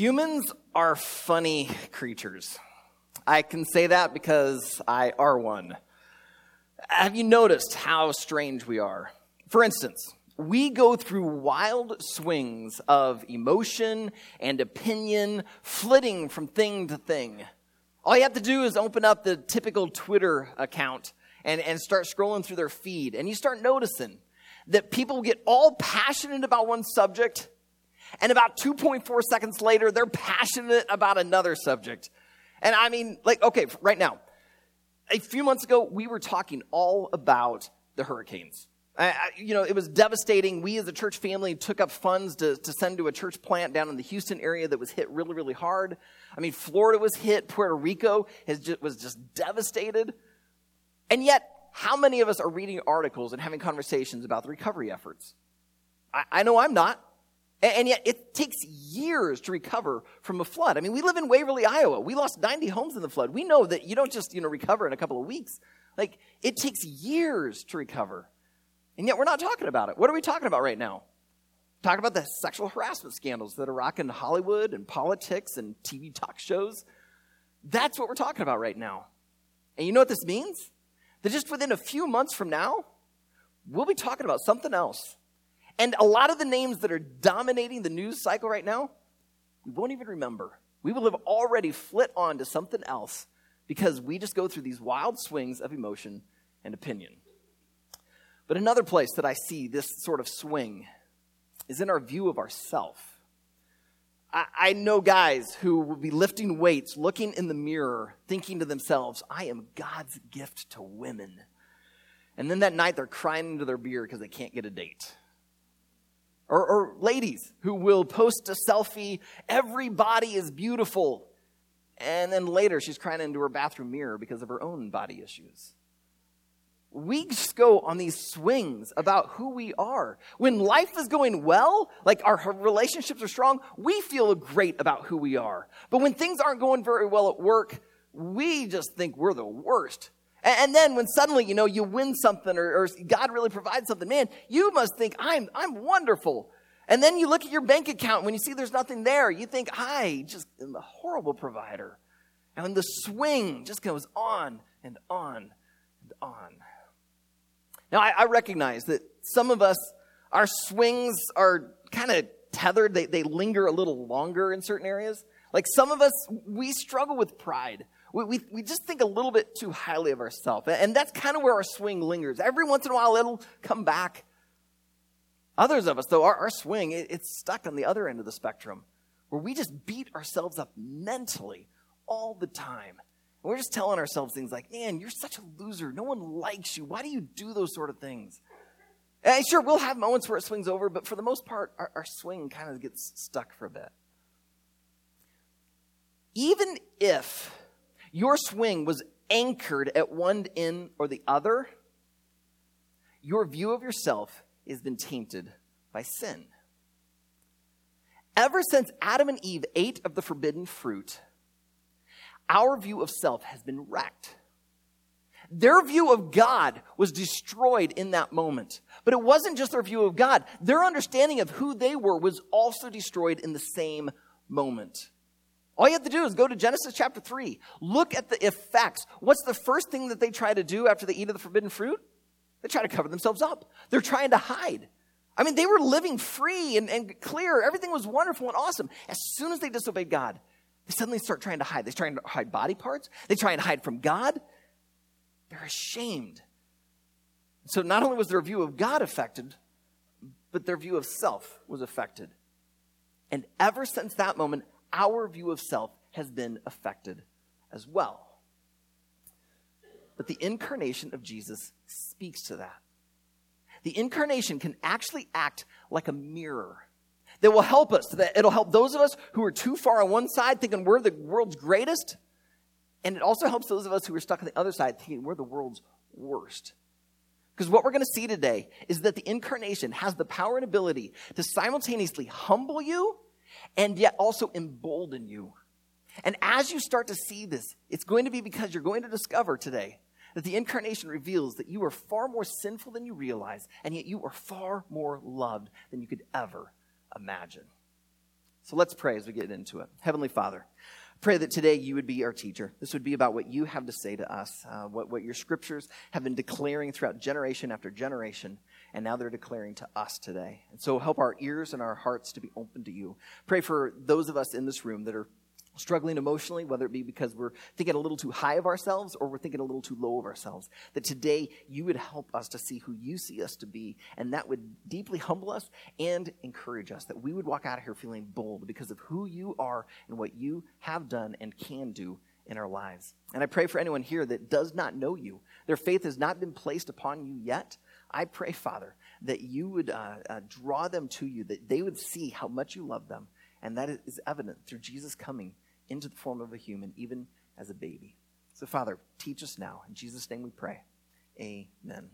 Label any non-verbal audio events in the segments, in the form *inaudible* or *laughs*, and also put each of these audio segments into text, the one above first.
Humans are funny creatures. I can say that because I are one. Have you noticed how strange we are? For instance, we go through wild swings of emotion and opinion, flitting from thing to thing. All you have to do is open up the typical Twitter account and, and start scrolling through their feed, and you start noticing that people get all passionate about one subject, and about 2.4 seconds later, they're passionate about another subject. And I mean, like, okay, right now, a few months ago, we were talking all about the hurricanes. I, you know, it was devastating. We as a church family took up funds to, to send to a church plant down in the Houston area that was hit really, really hard. I mean, Florida was hit. Puerto Rico just, was just devastated. And yet, how many of us are reading articles and having conversations about the recovery efforts? I, I know I'm not. And, yet, it takes years to recover from a flood. I mean, we live in Waverly, Iowa. We lost 90 homes in the flood. We know that you don't just, you know, recover in a couple of weeks. Like, it takes years to recover. And yet we're not talking about it. What are we talking about right now? Talking about the sexual harassment scandals that are rocking Hollywood and politics and TV talk shows. That's what we're talking about right now. And you know what this means? That just within a few months from now, we'll be talking about something else. And a lot of the names that are dominating the news cycle right now, we won't even remember. We will have already flit on to something else because we just go through these wild swings of emotion and opinion. But another place that I see this sort of swing is in our view of ourself. I, I know guys who will be lifting weights, looking in the mirror, thinking to themselves, I am God's gift to women. And then that night they're crying into their beer because they can't get a date. Or, or, ladies who will post a selfie, every body is beautiful. And then later she's crying into her bathroom mirror because of her own body issues we just go on these swings about who we are. When life is going well, like our relationships are strong, we feel great about who we are. But when things aren't going very well at work, we just think we're the worst. And then when suddenly, you know, you win something or, or God really provides something, man, you must think, I'm, I'm wonderful. And then you look at your bank account, when you see there's nothing there, you think, I just am a horrible provider. And the swing just goes on and on and on. Now, I, I recognize that some of us, our swings are kind of tethered, they, they linger a little longer in certain areas. Like some of us, we struggle with pride. We, we, we just think a little bit too highly of ourselves. And that's kind of where our swing lingers. Every once in a while, it'll come back. Others of us, though, our, our swing, it, it's stuck on the other end of the spectrum, where we just beat ourselves up mentally all the time. And we're just telling ourselves things like, man, you're such a loser. No one likes you. Why do you do those sort of things? And sure, we'll have moments where it swings over, but for the most part, our, our swing kind of gets stuck for a bit. Even if your swing was anchored at one end or the other, your view of yourself has been tainted by sin. Ever since Adam and Eve ate of the forbidden fruit, our view of self has been wrecked. Their view of God was destroyed in that moment. But it wasn't just their view of God, their understanding of who they were was also destroyed in the same moment. All you have to do is go to Genesis chapter 3. Look at the effects. What's the first thing that they try to do after they eat of the forbidden fruit? They try to cover themselves up. They're trying to hide. I mean, they were living free and, and clear. Everything was wonderful and awesome. As soon as they disobeyed God, they suddenly start trying to hide. They try to hide body parts. They try and hide from God. They're ashamed. So not only was their view of God affected, but their view of self was affected. And ever since that moment, our view of self has been affected as well. But the incarnation of Jesus speaks to that. The incarnation can actually act like a mirror that will help us. That it'll help those of us who are too far on one side thinking we're the world's greatest. And it also helps those of us who are stuck on the other side thinking we're the world's worst. Because what we're going to see today is that the incarnation has the power and ability to simultaneously humble you and yet also embolden you. And as you start to see this, it's going to be because you're going to discover today that the incarnation reveals that you are far more sinful than you realize, and yet you are far more loved than you could ever imagine. So let's pray as we get into it. Heavenly Father, pray that today you would be our teacher. This would be about what you have to say to us, uh, what, what your scriptures have been declaring throughout generation after generation, and now they're declaring to us today. And so help our ears and our hearts to be open to you. Pray for those of us in this room that are struggling emotionally, whether it be because we're thinking a little too high of ourselves or we're thinking a little too low of ourselves, that today you would help us to see who you see us to be, and that would deeply humble us and encourage us, that we would walk out of here feeling bold because of who you are and what you have done and can do in our lives. And I pray for anyone here that does not know you, their faith has not been placed upon you yet. I pray, Father, that you would uh, uh, draw them to you, that they would see how much you love them, and that is evident through Jesus coming into the form of a human, even as a baby. So, Father, teach us now. In Jesus' name we pray. Amen.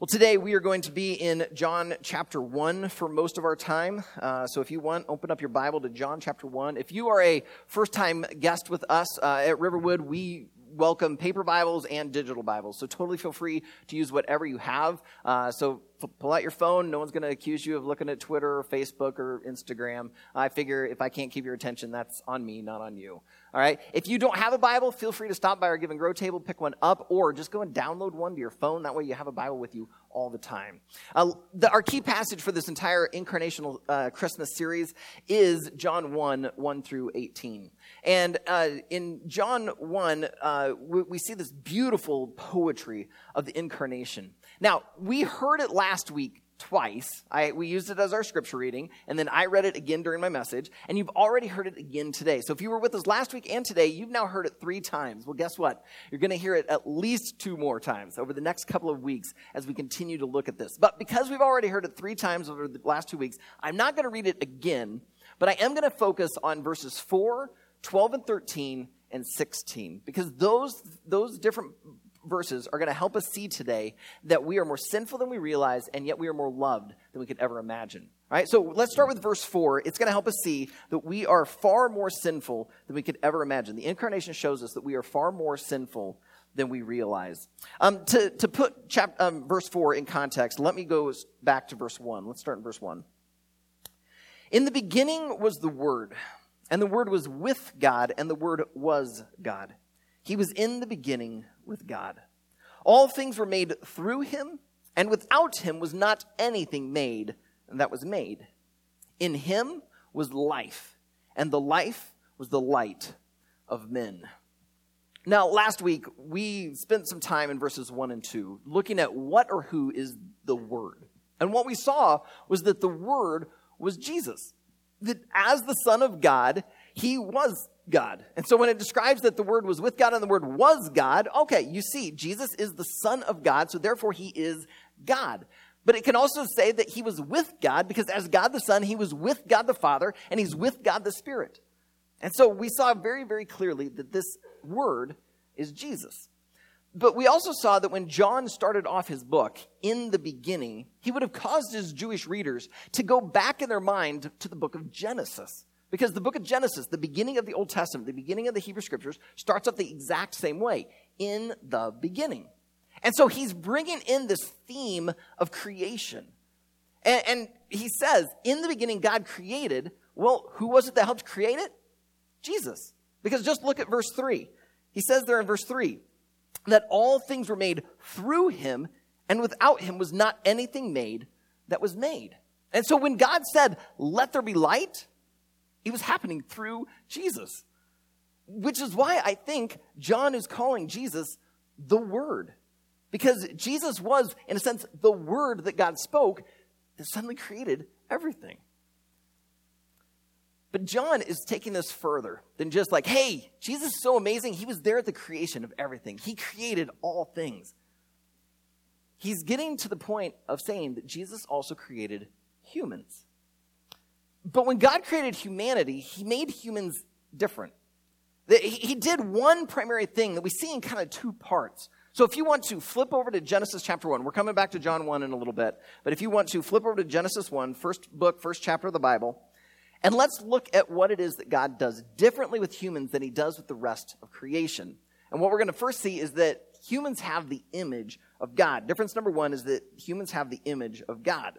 Well, today we are going to be in John chapter 1 for most of our time. Uh, so if you want, open up your Bible to John chapter 1. If you are a first time guest with us uh, at Riverwood, we welcome paper Bibles and digital Bibles. So totally feel free to use whatever you have. Uh, so pull out your phone. No one's going to accuse you of looking at Twitter or Facebook or Instagram. I figure if I can't keep your attention, that's on me, not on you. All right. If you don't have a Bible, feel free to stop by our Give and Grow table, pick one up, or just go and download one to your phone. That way you have a Bible with you all the time. Uh, the, our key passage for this entire incarnational uh, Christmas series is John 1 1 through 18. And uh, in John 1, uh, we, we see this beautiful poetry of the incarnation. Now, we heard it last week twice. I, we used it as our scripture reading, and then I read it again during my message, and you've already heard it again today. So if you were with us last week and today, you've now heard it three times. Well, guess what? You're going to hear it at least two more times over the next couple of weeks as we continue to look at this. But because we've already heard it three times over the last two weeks, I'm not going to read it again, but I am going to focus on verses 4, 12, and 13, and 16, because those, those different verses are going to help us see today that we are more sinful than we realize, and yet we are more loved than we could ever imagine. All right, so let's start with verse 4. It's going to help us see that we are far more sinful than we could ever imagine. The incarnation shows us that we are far more sinful than we realize. Um, to, to put chap, um, verse 4 in context, let me go back to verse 1. Let's start in verse 1. In the beginning was the Word, and the Word was with God, and the Word was God. He was in the beginning with God. All things were made through him, and without him was not anything made that was made. In him was life, and the life was the light of men. Now, last week, we spent some time in verses 1 and 2 looking at what or who is the Word. And what we saw was that the Word was Jesus. That as the Son of God, he was God. And so when it describes that the Word was with God and the Word was God, okay, you see, Jesus is the Son of God, so therefore he is God. But it can also say that he was with God because as God the Son, he was with God the Father and he's with God the Spirit. And so we saw very, very clearly that this Word is Jesus. But we also saw that when John started off his book in the beginning, he would have caused his Jewish readers to go back in their mind to the book of Genesis. Because the book of Genesis, the beginning of the Old Testament, the beginning of the Hebrew Scriptures, starts up the exact same way in the beginning. And so he's bringing in this theme of creation. And, and, he says, in the beginning, God created. Well, who was it that helped create it? Jesus. Because just look at verse 3. He says there in verse 3 that all things were made through him, and without him was not anything made that was made. And so when God said, let there be light, it was happening through Jesus. Which is why I think John is calling Jesus the Word. Because Jesus was, in a sense, the Word that God spoke that suddenly created everything. But John is taking this further than just like, hey, Jesus is so amazing. He was there at the creation of everything, He created all things. He's getting to the point of saying that Jesus also created humans. But when God created humanity, he made humans different. He did one primary thing that we see in kind of two parts. So if you want to flip over to Genesis chapter 1, we're coming back to John 1 in a little bit, but if you want to flip over to Genesis 1, first book, first chapter of the Bible, and let's look at what it is that God does differently with humans than he does with the rest of creation. And what we're going to first see is that humans have the image of God. Difference number one is that humans have the image of God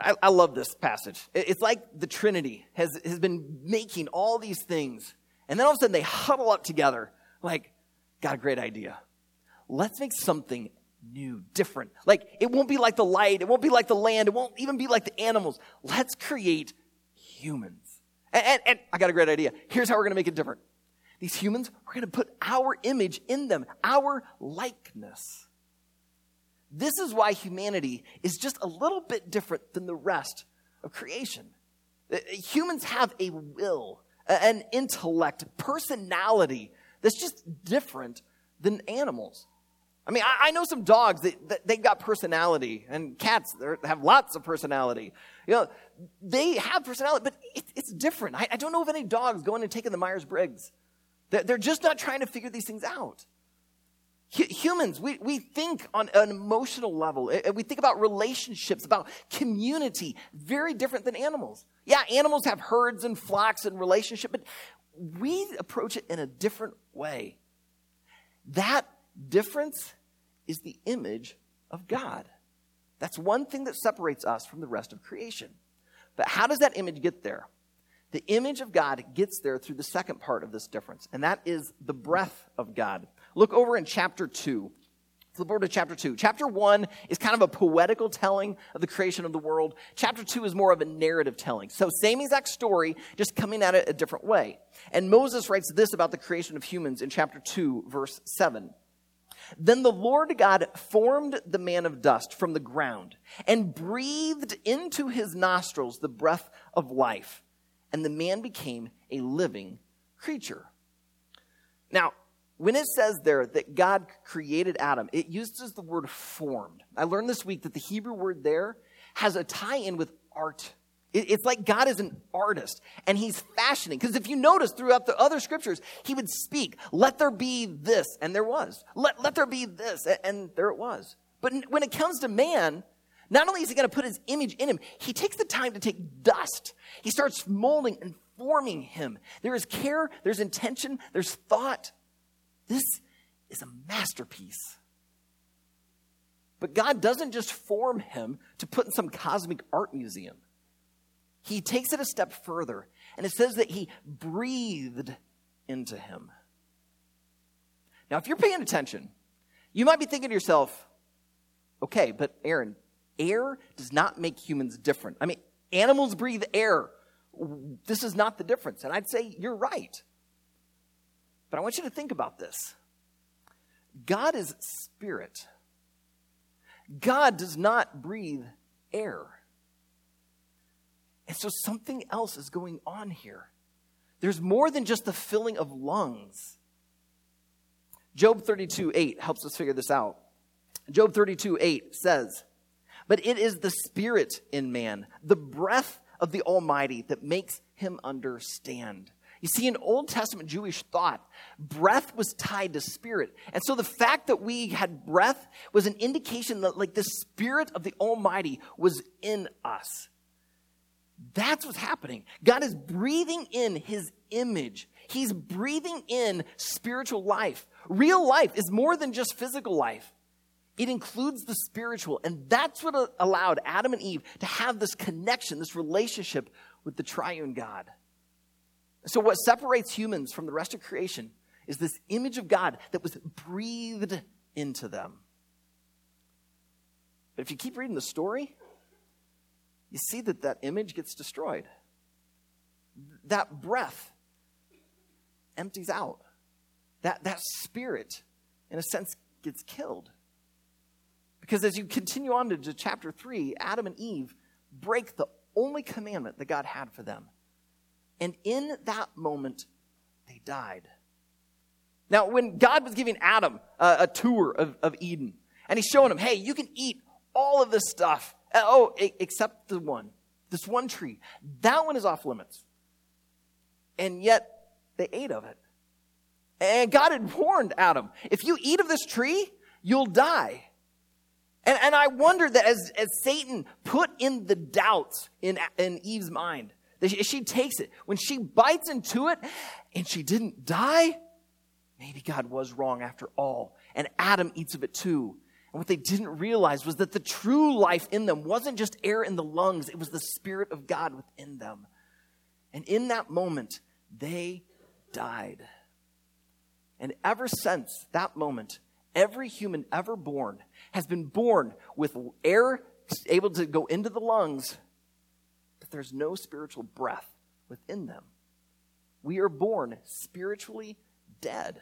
I, I, love this passage. It's like the Trinity has, has been making all these things, and then all of a sudden they huddle up together, like, got a great idea. Let's make something new, different. Like, it won't be like the light, it won't be like the land, it won't even be like the animals. Let's create humans. And, and, and I got a great idea. Here's how we're to make it different. These humans, we're to put our image in them, our likeness. This is why humanity is just a little bit different than the rest of creation. Uh, humans have a will, an intellect, personality that's just different than animals. I mean, I, know some dogs that, that they got personality, and cats have lots of personality. You know, they have personality, but it, it's different. I, don't know of any dogs going and taking the Myers Briggs. They're just not trying to figure these things out. Humans, we, we think on an emotional level. and We think about relationships, about community, very different than animals. Yeah, animals have herds and flocks and relationship, but we approach it in a different way. That difference is the image of God. That's one thing that separates us from the rest of creation. But how does that image get there? The image of God gets there through the second part of this difference, and that is the breath of God. Look over in chapter 2. Flip over to chapter 2. Chapter 1 is kind of a poetical telling of the creation of the world. Chapter 2 is more of a narrative telling. So, same exact story, just coming at it a different way. And Moses writes this about the creation of humans in chapter 2, verse 7. Then the Lord God formed the man of dust from the ground and breathed into his nostrils the breath of life, and the man became a living creature. Now, when it says there that God created Adam, it uses the word formed. I learned this week that the Hebrew word there has a tie in with art. It's like God is an artist and he's fashioning. Because if you notice throughout the other scriptures, he would speak, let there be this, and there was. Let, let there be this, and there it was. But when it comes to man, not only is he going to put his image in him, he takes the time to take dust. He starts molding and forming him. There is care, there's intention, there's thought. This is a masterpiece. But God doesn't just form him to put in some cosmic art museum. He takes it a step further, and it says that he breathed into him. Now, if you're paying attention, you might be thinking to yourself, okay, but Aaron, air does not make humans different. I mean, animals breathe air. This is not the difference. And I'd say you're right. But I want you to think about this God is spirit, God does not breathe air. And so something else is going on here. There's more than just the filling of lungs. Job 32 8 helps us figure this out. Job 32 8 says, But it is the spirit in man, the breath of the Almighty, that makes him understand. You see, in Old Testament Jewish thought, breath was tied to spirit. And so the fact that we had breath was an indication that, like, the spirit of the Almighty was in us. That's what's happening. God is breathing in his image. He's breathing in spiritual life. Real life is more than just physical life. It includes the spiritual. And that's what allowed Adam and Eve to have this connection, this relationship with the triune God. So, what separates humans from the rest of creation is this image of God that was breathed into them. But if you keep reading the story, you see that that image gets destroyed. That breath empties out. That, that spirit, in a sense, gets killed. Because as you continue on to, chapter 3, Adam and Eve break the only commandment that God had for them and in that moment, they died. Now, when God was giving Adam a, a tour of, of Eden, and he's showing him, hey, you can eat all of this stuff. Uh, oh, except the one, this one tree. That one is off limits. and yet they ate of it. And God had warned Adam if you eat of this tree, you'll die. And, and I wonder that as, as Satan put in the doubts in, in Eve's mind, she, takes it, when she bites into it and she didn't die, maybe God was wrong after all. And Adam eats of it too. And what they didn't realize was that the true life in them wasn't just air in the lungs, it was the Spirit of God within them. And in that moment, they died. And ever since that moment, every human ever born has been born with air able to go into the lungs, there's no spiritual breath within them. We are born spiritually dead.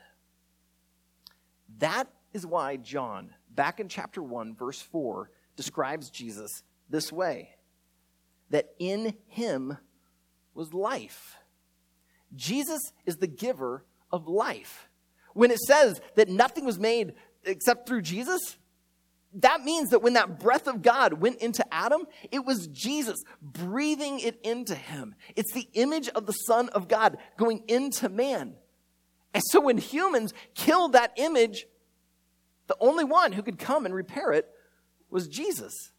That is why John, back in chapter 1, verse 4, describes Jesus this way that in him was life. Jesus is the giver of life. When it says that nothing was made except through Jesus, that means that when that breath of God went into Adam, it was Jesus breathing it into him. It's the image of the Son of God going into man. And so when humans killed that image, the only one who could come and repair it was Jesus.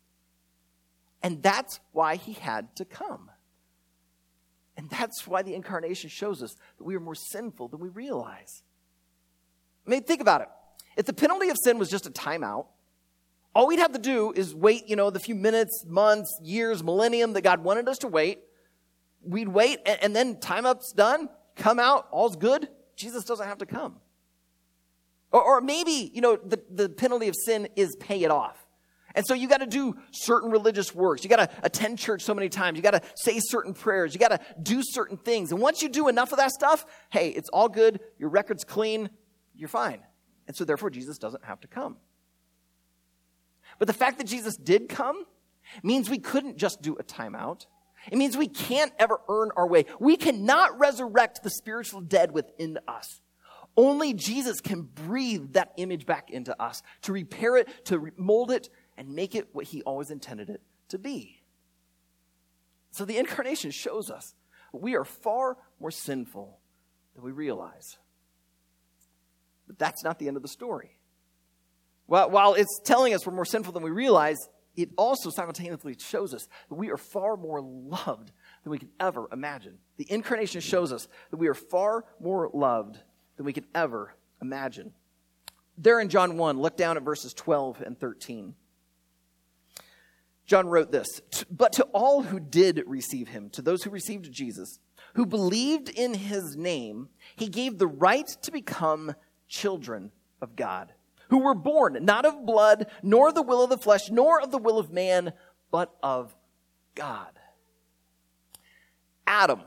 And that's why he had to come. And that's why the incarnation shows us that we are more sinful than we realize. I mean, think about it. If the penalty of sin was just a timeout, all we'd have to do is wait, you know, the few minutes, months, years, millennium that God wanted us to wait. We'd wait, and, and then time up's done, come out, all's good. Jesus doesn't have to come. Or, or maybe, you know, the, the penalty of sin is pay it off. And so you got to do certain religious works. You got to attend church so many times. You got to say certain prayers. You got to do certain things. And once you do enough of that stuff, hey, it's all good. Your record's clean. You're fine. And so therefore, Jesus doesn't have to come. But the fact that Jesus did come means we couldn't just do a timeout. It means we can't ever earn our way. We cannot resurrect the spiritual dead within us. Only Jesus can breathe that image back into us to repair it, to mold it, and make it what he always intended it to be. So the incarnation shows us we are far more sinful than we realize. But that's not the end of the story. While it's telling us we're more sinful than we realize, it also simultaneously shows us that we are far more loved than we could ever imagine. The incarnation shows us that we are far more loved than we could ever imagine. There in John 1, look down at verses 12 and 13. John wrote this But to all who did receive him, to those who received Jesus, who believed in his name, he gave the right to become children of God, who were born not of blood, nor the will of the flesh, nor of the will of man, but of God. Adam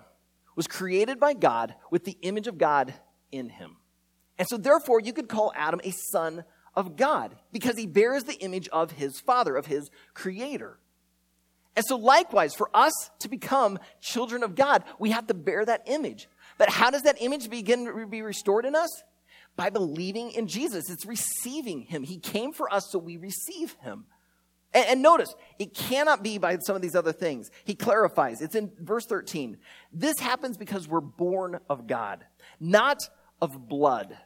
was created by God with the image of God in him. And so, therefore, you could call Adam a son of God because he bears the image of his father, of his creator. And so, likewise, for us to become children of God, we have to bear that image. But how does that image begin to be restored in us? By believing in Jesus. It's receiving him. He came for us, so we receive him. And, and, notice, it cannot be by some of these other things. He clarifies. It's in verse 13. This happens because we're born of God, not of blood.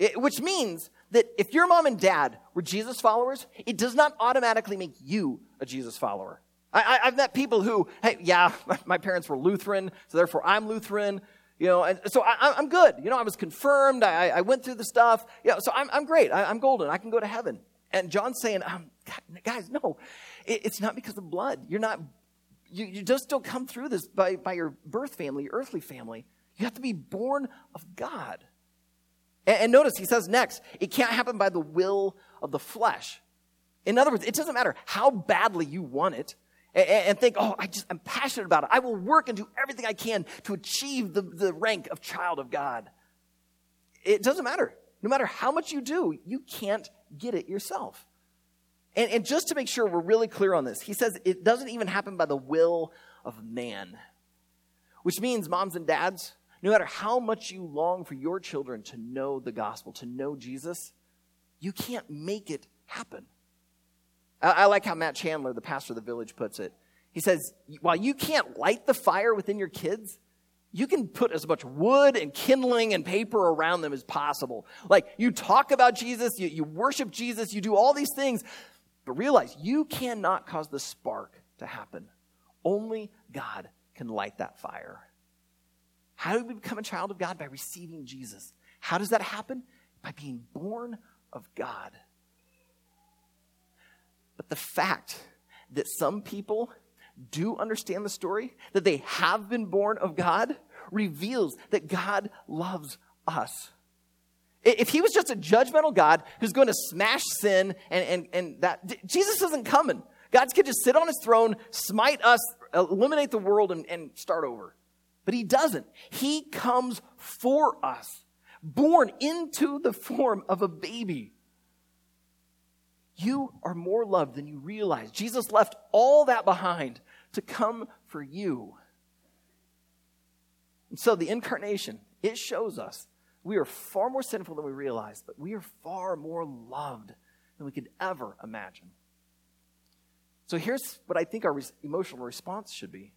It, which means that if your mom and dad were Jesus followers, it does not automatically make you a Jesus follower. I, have met people who, hey, yeah, *laughs* my parents were Lutheran, so therefore I'm Lutheran. You know, and so I, am good. You know, I was confirmed. I, I went through the stuff. Yeah, you know, so I'm, I'm great. I, am golden. I can go to heaven. And John's saying, um, guys, no, it, it's not because of blood. You're not, you, you just don't come through this by, by your birth family, your earthly family. You have to be born of God. And, and notice he says next, it can't happen by the will of the flesh. In other words, it doesn't matter how badly you want it and, and think, oh, I just, I'm passionate about it. I will work and do everything I can to achieve the, the rank of child of God. It doesn't matter. No matter how much you do, you can't get it yourself. And, and just to make sure we're really clear on this, he says it doesn't even happen by the will of man, which means moms and dads, no matter how much you long for your children to know the gospel, to know Jesus, you can't make it happen. I, I like how Matt Chandler, the pastor of the village, puts it. He says, while you can't light the fire within your kids, you can put as much wood and kindling and paper around them as possible. Like you talk about Jesus, you, you worship Jesus, you do all these things, but realize you cannot cause the spark to happen. Only God can light that fire. How do we become a child of God? By receiving Jesus. How does that happen? By being born of God. But the fact that some people do understand the story, that they have been born of God, reveals that God loves us. If he was just a judgmental God who's going to smash sin and, and, and that, Jesus isn't coming. God could just sit on his throne, smite us, eliminate the world, and, and start over. But he doesn't. He comes for us, born into the form of a baby. You are more loved than you realize. Jesus left all that behind to come for you. And so the incarnation, it shows us we are far more sinful than we realize, but we are far more loved than we could ever imagine. So here's what I think our emotional response should be.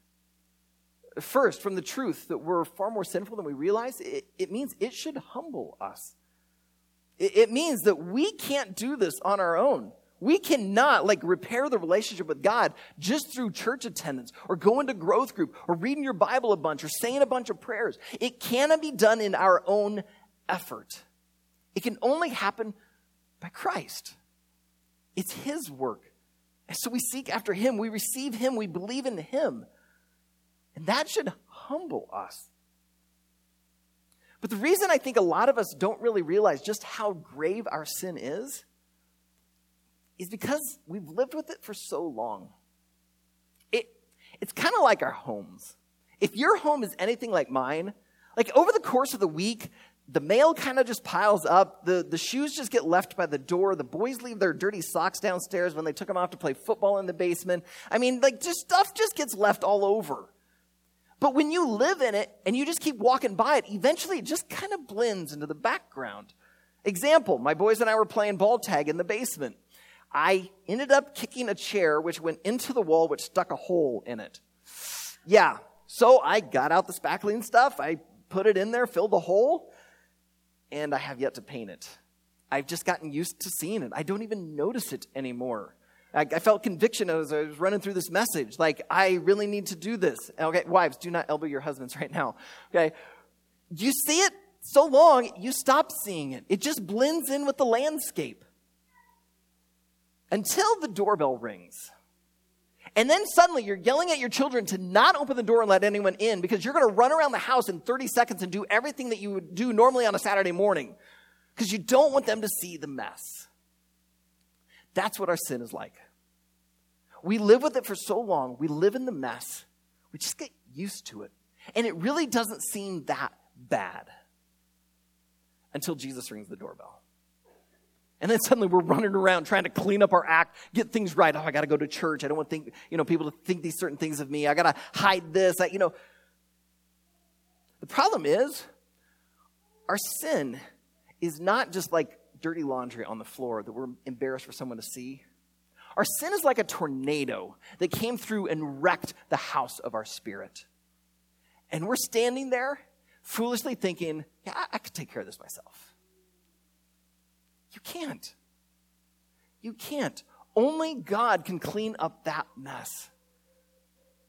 First, from the truth that we're far more sinful than we realize, it, it means it should humble us. It, means that we can't do this on our own. We cannot like repair the relationship with God just through church attendance or going to growth group or reading your Bible a bunch or saying a bunch of prayers. It cannot be done in our own effort. It can only happen by Christ. It's His work. And so we seek after Him, we receive Him, we believe in Him. And that should humble us. But the reason I think a lot of us don't really realize just how grave our sin is is because we've lived with it for so long. It, it's kind of like our homes. If your home is anything like mine, like over the course of the week, the mail kind of just piles up. The, the shoes just get left by the door. The boys leave their dirty socks downstairs when they took them off to play football in the basement. I mean, like, just stuff just gets left all over. But when you live in it and you just keep walking by it, eventually it just kind of blends into the background. Example, my boys and I were playing ball tag in the basement. I ended up kicking a chair which went into the wall, which stuck a hole in it. Yeah, so I got out the spackling stuff, I put it in there, filled the hole, and I have yet to paint it. I've just gotten used to seeing it. I don't even notice it anymore. I, felt conviction as I was running through this message. Like, I really need to do this. Okay, wives, do not elbow your husbands *laughs* right now. Okay, you see it so long, you stop seeing it. It just blends in with the landscape until the doorbell rings. And then suddenly you're yelling at your children to not open the door and let anyone in because you're going to run around the house in 30 seconds and do everything that you would do normally on a Saturday morning because you don't want them to see the mess. That's what our sin is like. We live with it for so long, we live in the mess, we just get used to it. And it really doesn't seem that bad until Jesus rings the doorbell. And then suddenly we're running around trying to clean up our act, get things right. Oh, I got to go to church. I don't want think, you know, people to think these certain things of me. I got to hide this. I, you know, the problem is our sin is not just like dirty laundry on the floor that we're embarrassed for someone to see. Our sin is like a tornado that came through and wrecked the house of our spirit. And we're standing there foolishly thinking, yeah, I, I could take care of this myself. You can't. You can't. Only God can clean up that mess.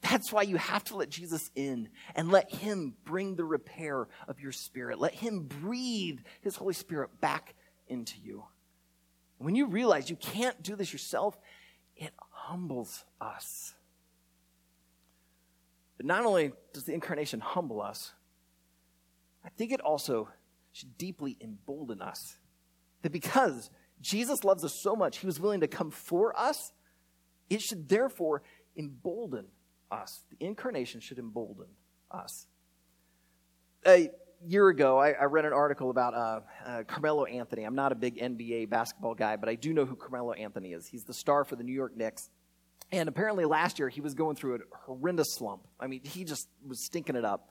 That's why you have to let Jesus in and let Him bring the repair of your spirit. Let Him breathe His Holy Spirit back into you. When you realize you can't do this yourself, it humbles us. But not only does the incarnation humble us, I think it also should deeply embolden us. That because Jesus loves us so much, he was willing to come for us, it should therefore embolden us. The incarnation should embolden us. A year ago, I, I read an article about uh, uh, Carmelo Anthony. I'm not a big NBA basketball guy, but I do know who Carmelo Anthony is. He's the star for the New York Knicks. And apparently last year he was going through a horrendous slump. I mean, he just was stinking it up.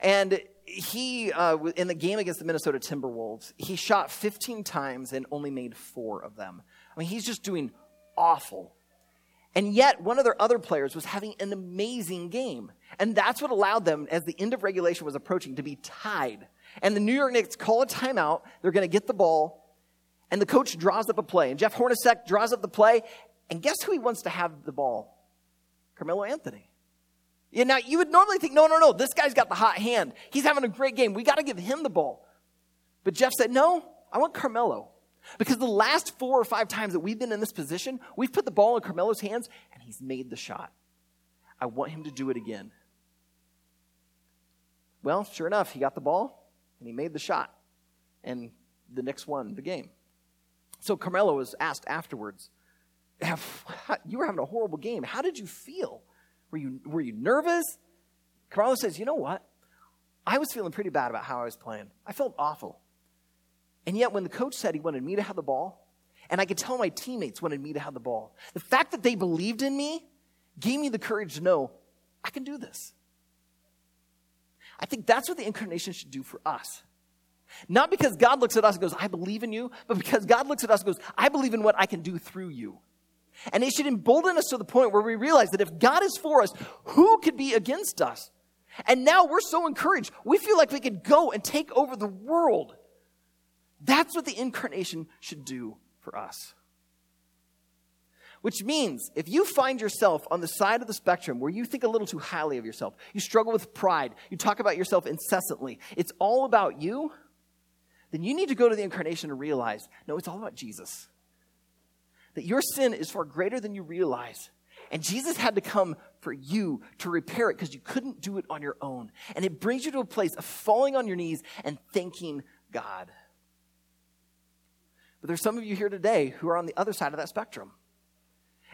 And he, uh, in the game against the Minnesota Timberwolves, he shot 15 times and only made four of them. I mean, he's just doing awful. And yet, one of their other players was having an amazing game. And that's what allowed them, as the end of regulation was approaching, to be tied. And the New York Knicks call a timeout. They're going to get the ball. And the coach draws up a play. And Jeff Hornacek draws up the play. And guess who he wants to have the ball? Carmelo Anthony. Yeah, now, you would normally think, no, no, no, this guy's got the hot hand. He's having a great game. We got to give him the ball. But Jeff said, no, I want Carmelo. Because the last four or five times that we've been in this position, we've put the ball in Carmelo's hands and he's made the shot. I want him to do it again. Well, sure enough, he got the ball and he made the shot. And the Knicks won the game. So Carmelo was asked afterwards, You were having a horrible game. How did you feel? Were you, were you nervous? Carmelo says, You know what? I was feeling pretty bad about how I was playing. I felt awful. And yet, when the coach said he wanted me to have the ball, and I could tell my teammates wanted me to have the ball, the fact that they believed in me gave me the courage to know I can do this. I think that's what the incarnation should do for us. Not because God looks at us and goes, I believe in you, but because God looks at us and goes, I believe in what I can do through you. And it should embolden us to the point where we realize that if God is for us, who could be against us? And now we're so encouraged. We feel like we could go and take over the world. That's what the incarnation should do for us. Which means if you find yourself on the side of the spectrum where you think a little too highly of yourself, you struggle with pride, you talk about yourself incessantly, it's all about you, then you need to go to the incarnation and realize no, it's all about Jesus. That your sin is far greater than you realize. And Jesus had to come for you to repair it because you couldn't do it on your own. And it brings you to a place of falling on your knees and thanking God. But there's some of you here today who are on the other side of that spectrum.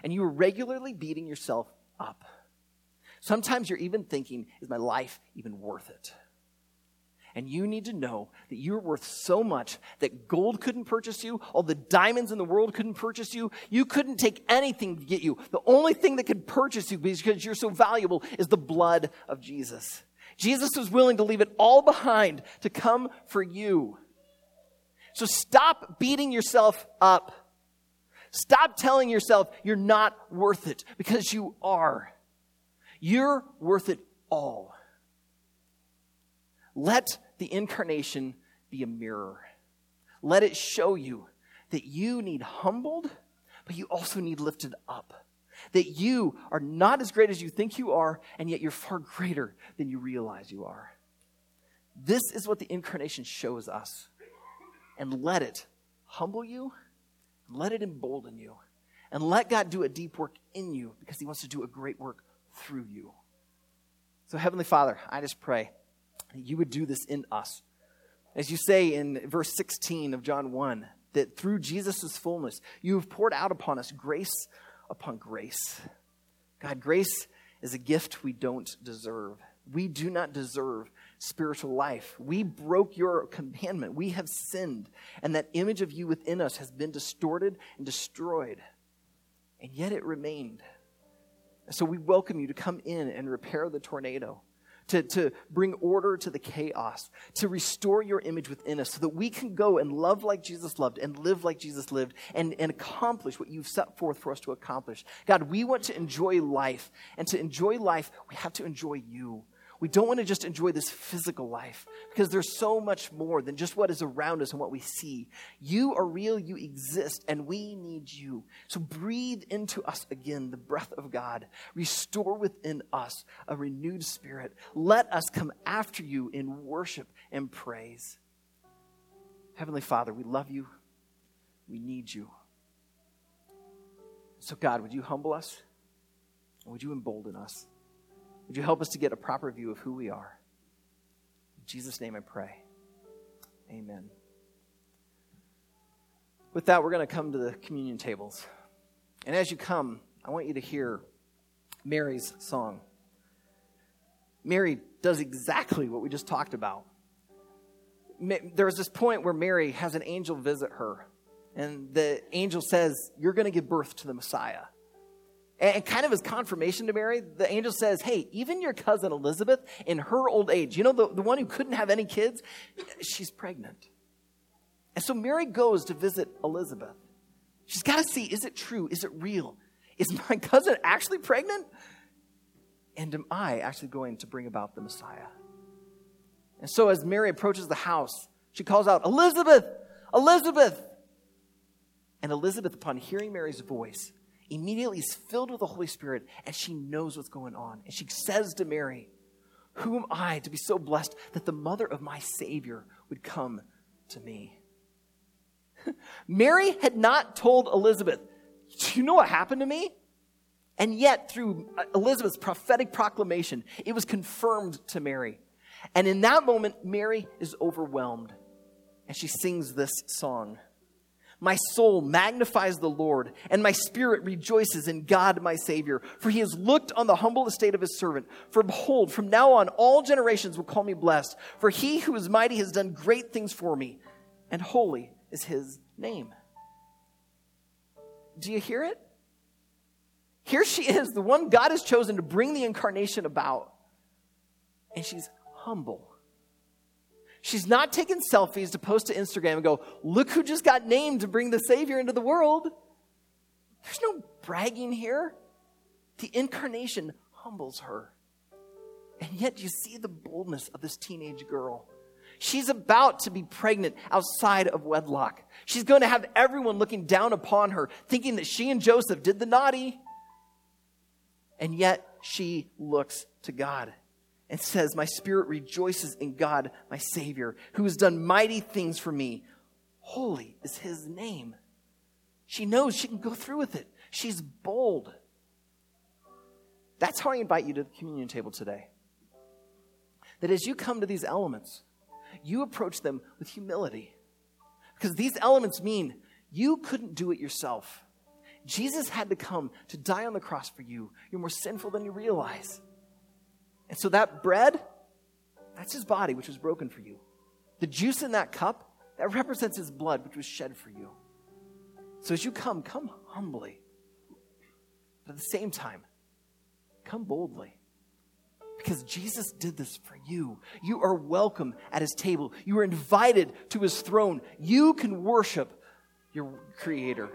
And you are regularly beating yourself up. Sometimes you're even thinking, is my life even worth it? And you need to know that you're worth so much that gold couldn't purchase you, all the diamonds in the world couldn't purchase you. You couldn't take anything to get you. The only thing that could purchase you because you're so valuable is the blood of Jesus. Jesus was willing to leave it all behind to come for you. So stop beating yourself up. Stop telling yourself you're not worth it because you are. You're worth it all. Let the incarnation be a mirror. Let it show you that you need humbled, but you also need lifted up. That you are not as great as you think you are, and yet you're far greater than you realize you are. This is what the incarnation shows us and let it humble you, and let it embolden you, and let God do a deep work in you because He wants to do a great work through you. So, Heavenly Father, I just pray that you would do this in us. As you say in verse 16 of John 1, that through Jesus' fullness, you have poured out upon us grace upon grace. God, grace is a gift we don't deserve. We do not deserve spiritual life. We broke your commandment. We have sinned. And that image of you within us has been distorted and destroyed. And yet it remained. So we welcome you to come in and repair the tornado. To, to bring order to the chaos, to restore your image within us so that we can go and love like Jesus loved and live like Jesus lived and, and accomplish what you've set forth for us to accomplish. God, we want to enjoy life. And to enjoy life, we have to enjoy you. We don't want to just enjoy this physical life because there's so much more than just what is around us and what we see. You are real, you exist, and we need you. So breathe into us again the breath of God. Restore within us a renewed spirit. Let us come after you in worship and praise. Heavenly Father, we love you. We need you. So, God, would you humble us? Would you embolden us? Would you help us to get a proper view of who we are? In Jesus' name I pray. Amen. With that, we're going to come to the communion tables. And as you come, I want you to hear Mary's song. Mary does exactly what we just talked about. There's this point where Mary has an angel visit her, and the angel says, You're going to give birth to the Messiah. And kind of as confirmation to Mary, the angel says, Hey, even your cousin Elizabeth, in her old age, you know, the, the one who couldn't have any kids, she's pregnant. And so Mary goes to visit Elizabeth. She's got to see is it true? Is it real? Is my *laughs* cousin actually pregnant? And am I actually going to bring about the Messiah? And so, as Mary approaches the house, she calls out, Elizabeth, Elizabeth. And Elizabeth, upon hearing Mary's voice, immediately is filled with the Holy Spirit and she knows what's going on. And she says to Mary, Who am I to be so blessed that the mother of my Savior would come to me? *laughs* Mary had not told Elizabeth, Do you know what happened to me? And yet, through uh, Elizabeth's prophetic proclamation, it was confirmed to Mary. And in that moment, Mary is overwhelmed and she sings this song. My soul magnifies the Lord, and my spirit rejoices in God my Savior, for he has looked on the humble estate of his servant. For behold, from now on all generations will call me blessed, for he who is mighty has done great things for me, and holy is his name. Do you hear it? Here she is, the one God has chosen to bring the incarnation about, and she's humble. She's not taking selfies to post to Instagram and go, look who just got named to bring the Savior into the world. There's no bragging here. The incarnation humbles her. And yet you see the boldness of this teenage girl. She's about to be pregnant outside of wedlock. She's going to have everyone looking down upon her, thinking that she and Joseph did the naughty. And yet she looks to God and says, My spirit rejoices in God, my Savior, who has done mighty things for me. Holy is his name. She knows she can go through with it. She's bold. That's how I invite you to the communion table today. That as you come to these elements, you approach them with humility. Because these elements mean you couldn't do it yourself. Jesus had to come to die on the cross for you. You're more sinful than you realize. And so that bread, that's his body, which was broken for you. The juice in that cup, that represents his blood, which was shed for you. So as you come, come humbly. But at the same time, come boldly. Because Jesus did this for you. You are welcome at his table. You are invited to his throne. You can worship your creator.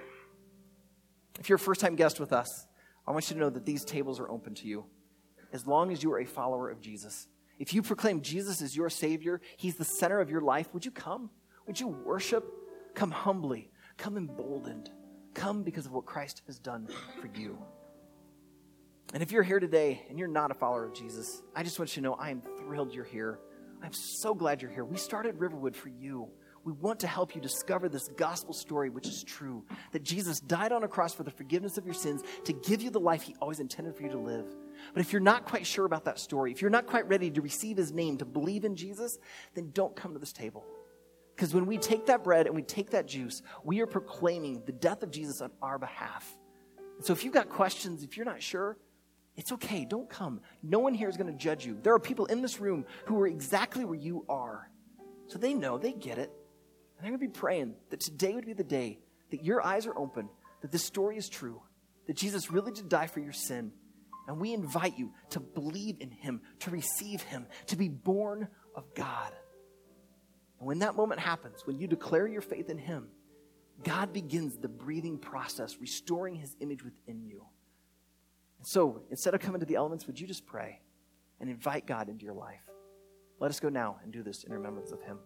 If you're a first time guest with us, I want you to know that these tables are open to you as long as you are a follower of Jesus. If you proclaim Jesus as your Savior, He's the center of your life, would you come? Would you worship? Come humbly, come emboldened, come because of what Christ has done for you. And if you're here today and you're not a follower of Jesus, I just want you to know I am thrilled you're here. I'm so glad you're here. We started Riverwood for you. We want to help you discover this gospel story, which is true that Jesus died on a cross for the forgiveness of your sins to give you the life He always intended for you to live. But if you're not quite sure about that story, if you're not quite ready to receive his name, to believe in Jesus, then don't come to this table. Because when we take that bread and we take that juice, we are proclaiming the death of Jesus on our behalf. so if you've got questions, if you're not sure, it's okay. Don't come. No one here is going to judge you. There are people in this room who are exactly where you are. So they know, they get it. And they're going to be praying that today would be the day that your eyes are open, that this story is true, that Jesus really did die for your sin, and we invite you to believe in him, to receive him, to be born of God. And when that moment happens, when you declare your faith in him, God begins the breathing process, restoring his image within you. And so, instead of coming to the elements, would you just pray and invite God into your life? Let us go now and do this in remembrance of him.